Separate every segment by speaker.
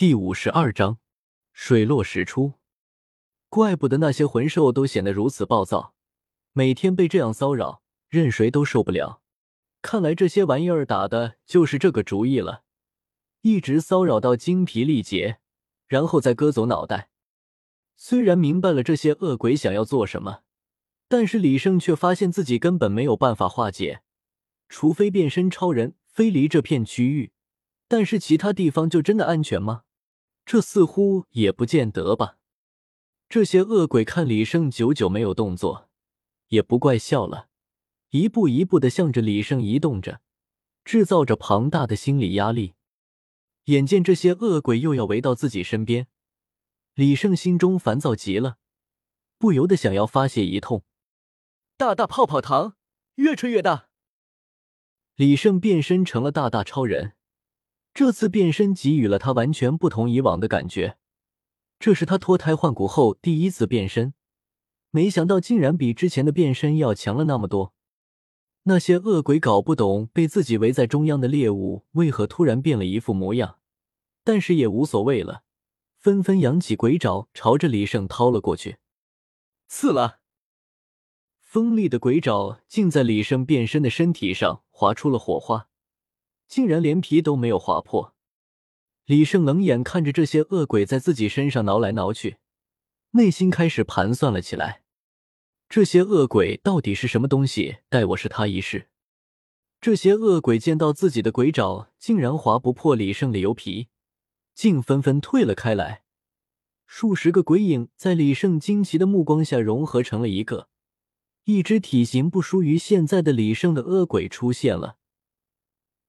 Speaker 1: 第五十二章，水落石出。怪不得那些魂兽都显得如此暴躁，每天被这样骚扰，任谁都受不了。看来这些玩意儿打的就是这个主意了，一直骚扰到精疲力竭，然后再割走脑袋。虽然明白了这些恶鬼想要做什么，但是李胜却发现自己根本没有办法化解，除非变身超人飞离这片区域。但是其他地方就真的安全吗？这似乎也不见得吧。这些恶鬼看李胜久久没有动作，也不怪笑了，一步一步的向着李胜移动着，制造着庞大的心理压力。眼见这些恶鬼又要围到自己身边，李胜心中烦躁极了，不由得想要发泄一通。大大泡泡糖，越吹越大。李胜变身成了大大超人。这次变身给予了他完全不同以往的感觉，这是他脱胎换骨后第一次变身，没想到竟然比之前的变身要强了那么多。那些恶鬼搞不懂被自己围在中央的猎物为何突然变了一副模样，但是也无所谓了，纷纷扬起鬼爪朝着李胜掏了过去。刺了！锋利的鬼爪竟在李胜变身的身体上划出了火花。竟然连皮都没有划破，李胜冷眼看着这些恶鬼在自己身上挠来挠去，内心开始盘算了起来：这些恶鬼到底是什么东西？待我是他一试。这些恶鬼见到自己的鬼爪竟然划不破李胜的油皮，竟纷纷退了开来。数十个鬼影在李胜惊奇的目光下融合成了一个，一只体型不输于现在的李胜的恶鬼出现了。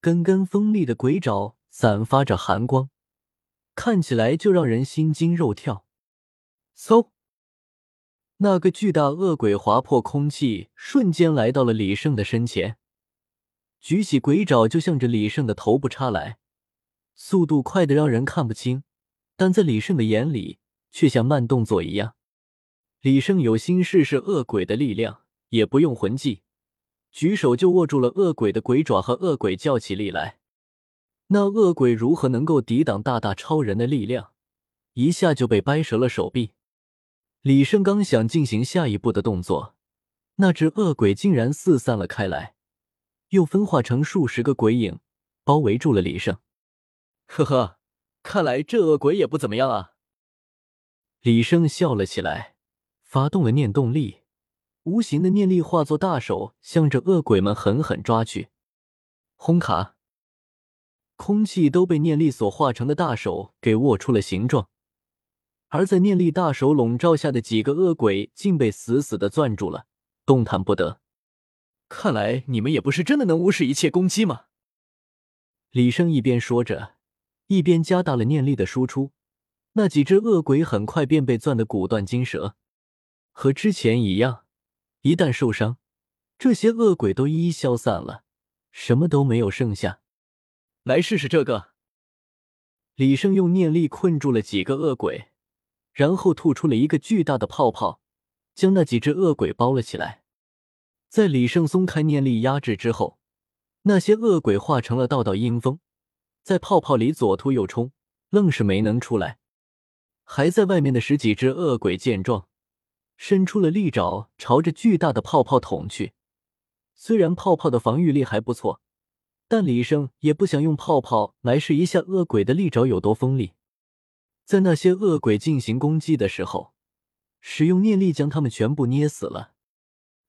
Speaker 1: 根根锋利的鬼爪散发着寒光，看起来就让人心惊肉跳。嗖！那个巨大恶鬼划破空气，瞬间来到了李胜的身前，举起鬼爪就向着李胜的头部插来，速度快的让人看不清，但在李胜的眼里却像慢动作一样。李胜有心试试恶鬼的力量，也不用魂技。举手就握住了恶鬼的鬼爪，和恶鬼较起力来。那恶鬼如何能够抵挡大大超人的力量？一下就被掰折了手臂。李胜刚想进行下一步的动作，那只恶鬼竟然四散了开来，又分化成数十个鬼影，包围住了李胜。呵呵，看来这恶鬼也不怎么样啊。李胜笑了起来，发动了念动力。无形的念力化作大手，向着恶鬼们狠狠抓去。轰卡！空气都被念力所化成的大手给握出了形状，而在念力大手笼罩下的几个恶鬼竟被死死的攥住了，动弹不得。看来你们也不是真的能无视一切攻击吗？李胜一边说着，一边加大了念力的输出。那几只恶鬼很快便被攥得骨断筋折，和之前一样。一旦受伤，这些恶鬼都一一消散了，什么都没有剩下。来试试这个。李胜用念力困住了几个恶鬼，然后吐出了一个巨大的泡泡，将那几只恶鬼包了起来。在李胜松开念力压制之后，那些恶鬼化成了道道阴风，在泡泡里左突右冲，愣是没能出来。还在外面的十几只恶鬼见状。伸出了利爪，朝着巨大的泡泡捅去。虽然泡泡的防御力还不错，但李胜也不想用泡泡来试一下恶鬼的利爪有多锋利。在那些恶鬼进行攻击的时候，使用念力将他们全部捏死了。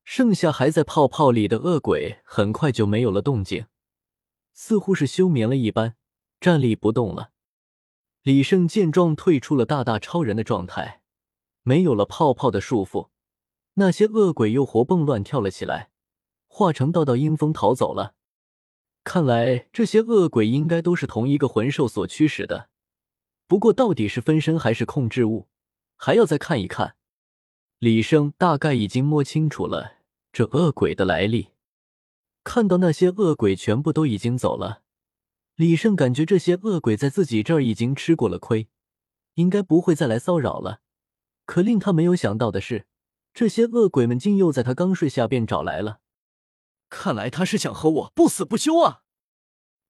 Speaker 1: 剩下还在泡泡里的恶鬼很快就没有了动静，似乎是休眠了一般，站立不动了。李胜见状，退出了大大超人的状态。没有了泡泡的束缚，那些恶鬼又活蹦乱跳了起来，化成道道阴风逃走了。看来这些恶鬼应该都是同一个魂兽所驱使的，不过到底是分身还是控制物，还要再看一看。李胜大概已经摸清楚了这恶鬼的来历。看到那些恶鬼全部都已经走了，李胜感觉这些恶鬼在自己这儿已经吃过了亏，应该不会再来骚扰了。可令他没有想到的是，这些恶鬼们竟又在他刚睡下便找来了。看来他是想和我不死不休啊！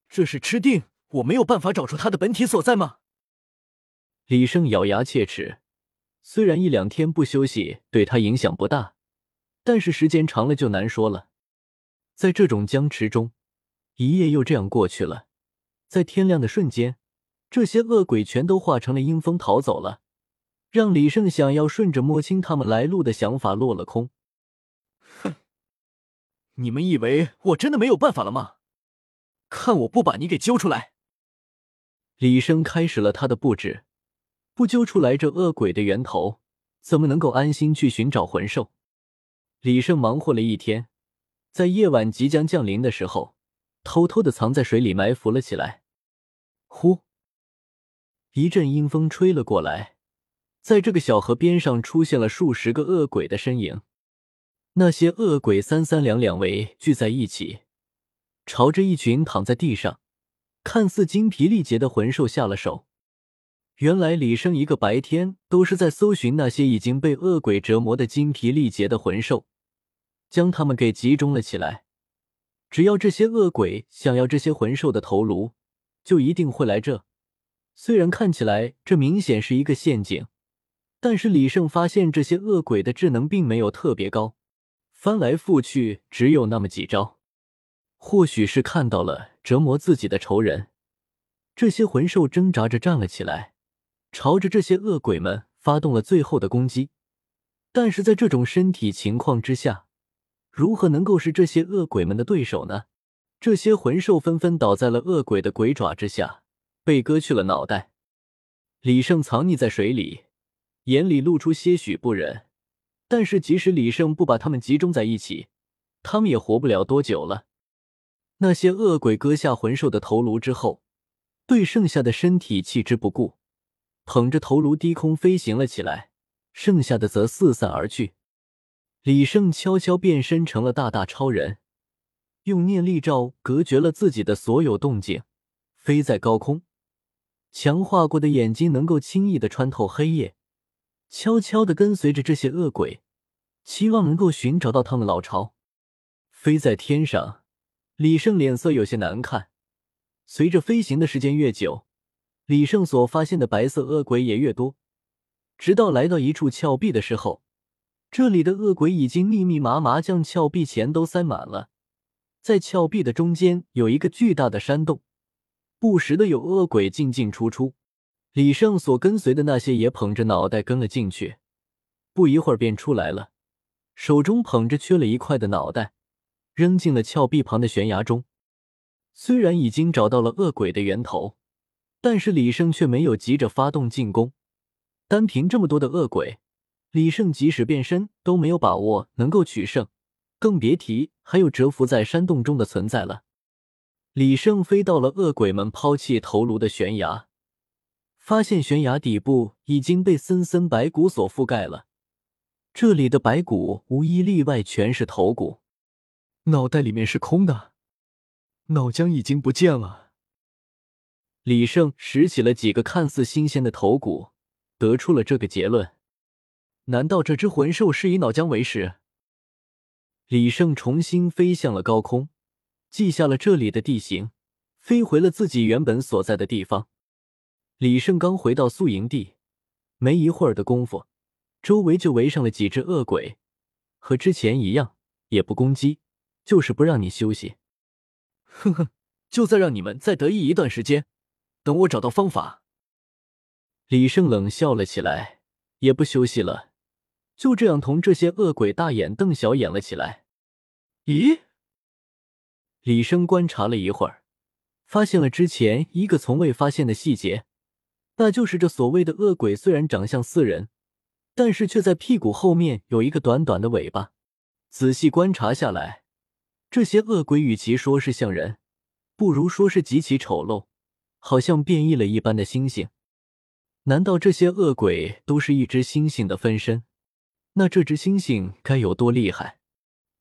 Speaker 1: 这是吃定我没有办法找出他的本体所在吗？李胜咬牙切齿，虽然一两天不休息对他影响不大，但是时间长了就难说了。在这种僵持中，一夜又这样过去了。在天亮的瞬间，这些恶鬼全都化成了阴风逃走了，让李胜想要顺着摸清他们来路的想法落了空。
Speaker 2: 哼，你们以为我真的没有办法了吗？看我不把你给揪出来！
Speaker 1: 李生开始了他的布置，不揪出来这恶鬼的源头，怎么能够安心去寻找魂兽？李胜忙活了一天，在夜晚即将降临的时候，偷偷的藏在水里埋伏了起来。呼，一阵阴风吹了过来，在这个小河边上出现了数十个恶鬼的身影。那些恶鬼三三两两围聚在一起。朝着一群躺在地上、看似精疲力竭的魂兽下了手。原来李生一个白天都是在搜寻那些已经被恶鬼折磨的精疲力竭的魂兽，将他们给集中了起来。只要这些恶鬼想要这些魂兽的头颅，就一定会来这。虽然看起来这明显是一个陷阱，但是李胜发现这些恶鬼的智能并没有特别高，翻来覆去只有那么几招。或许是看到了折磨自己的仇人，这些魂兽挣扎着站了起来，朝着这些恶鬼们发动了最后的攻击。但是在这种身体情况之下，如何能够是这些恶鬼们的对手呢？这些魂兽纷纷倒在了恶鬼的鬼爪之下，被割去了脑袋。李胜藏匿在水里，眼里露出些许不忍。但是即使李胜不把他们集中在一起，他们也活不了多久了。那些恶鬼割下魂兽的头颅之后，对剩下的身体弃之不顾，捧着头颅低空飞行了起来，剩下的则四散而去。李胜悄悄变身成了大大超人，用念力罩隔绝了自己的所有动静，飞在高空，强化过的眼睛能够轻易的穿透黑夜，悄悄的跟随着这些恶鬼，期望能够寻找到他们老巢。飞在天上。李胜脸色有些难看。随着飞行的时间越久，李胜所发现的白色恶鬼也越多。直到来到一处峭壁的时候，这里的恶鬼已经密密麻麻将峭壁前都塞满了。在峭壁的中间有一个巨大的山洞，不时的有恶鬼进进出出。李胜所跟随的那些也捧着脑袋跟了进去，不一会儿便出来了，手中捧着缺了一块的脑袋。扔进了峭壁旁的悬崖中。虽然已经找到了恶鬼的源头，但是李胜却没有急着发动进攻。单凭这么多的恶鬼，李胜即使变身都没有把握能够取胜，更别提还有蛰伏在山洞中的存在了。李胜飞到了恶鬼们抛弃头颅的悬崖，发现悬崖底部已经被森森白骨所覆盖了。这里的白骨无一例外全是头骨。
Speaker 2: 脑袋里面是空的，脑浆已经不见了。
Speaker 1: 李胜拾起了几个看似新鲜的头骨，得出了这个结论。难道这只魂兽是以脑浆为食？李胜重新飞向了高空，记下了这里的地形，飞回了自己原本所在的地方。李胜刚回到宿营地，没一会儿的功夫，周围就围上了几只恶鬼，和之前一样，也不攻击。就是不让你休息，
Speaker 2: 哼哼，就再让你们再得意一段时间，等我找到方法。
Speaker 1: 李胜冷笑了起来，也不休息了，就这样同这些恶鬼大眼瞪小眼了起来。
Speaker 2: 咦？
Speaker 1: 李胜观察了一会儿，发现了之前一个从未发现的细节，那就是这所谓的恶鬼虽然长相似人，但是却在屁股后面有一个短短的尾巴。仔细观察下来。这些恶鬼与其说是像人，不如说是极其丑陋，好像变异了一般的猩猩。难道这些恶鬼都是一只猩猩的分身？那这只猩猩该有多厉害？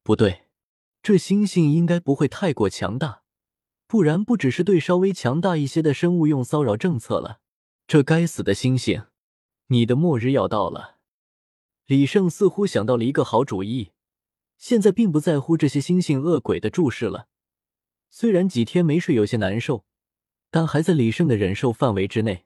Speaker 1: 不对，这猩猩应该不会太过强大，不然不只是对稍微强大一些的生物用骚扰政策了。这该死的星星，你的末日要到了！李胜似乎想到了一个好主意。现在并不在乎这些星星恶鬼的注视了。虽然几天没睡有些难受，但还在李胜的忍受范围之内。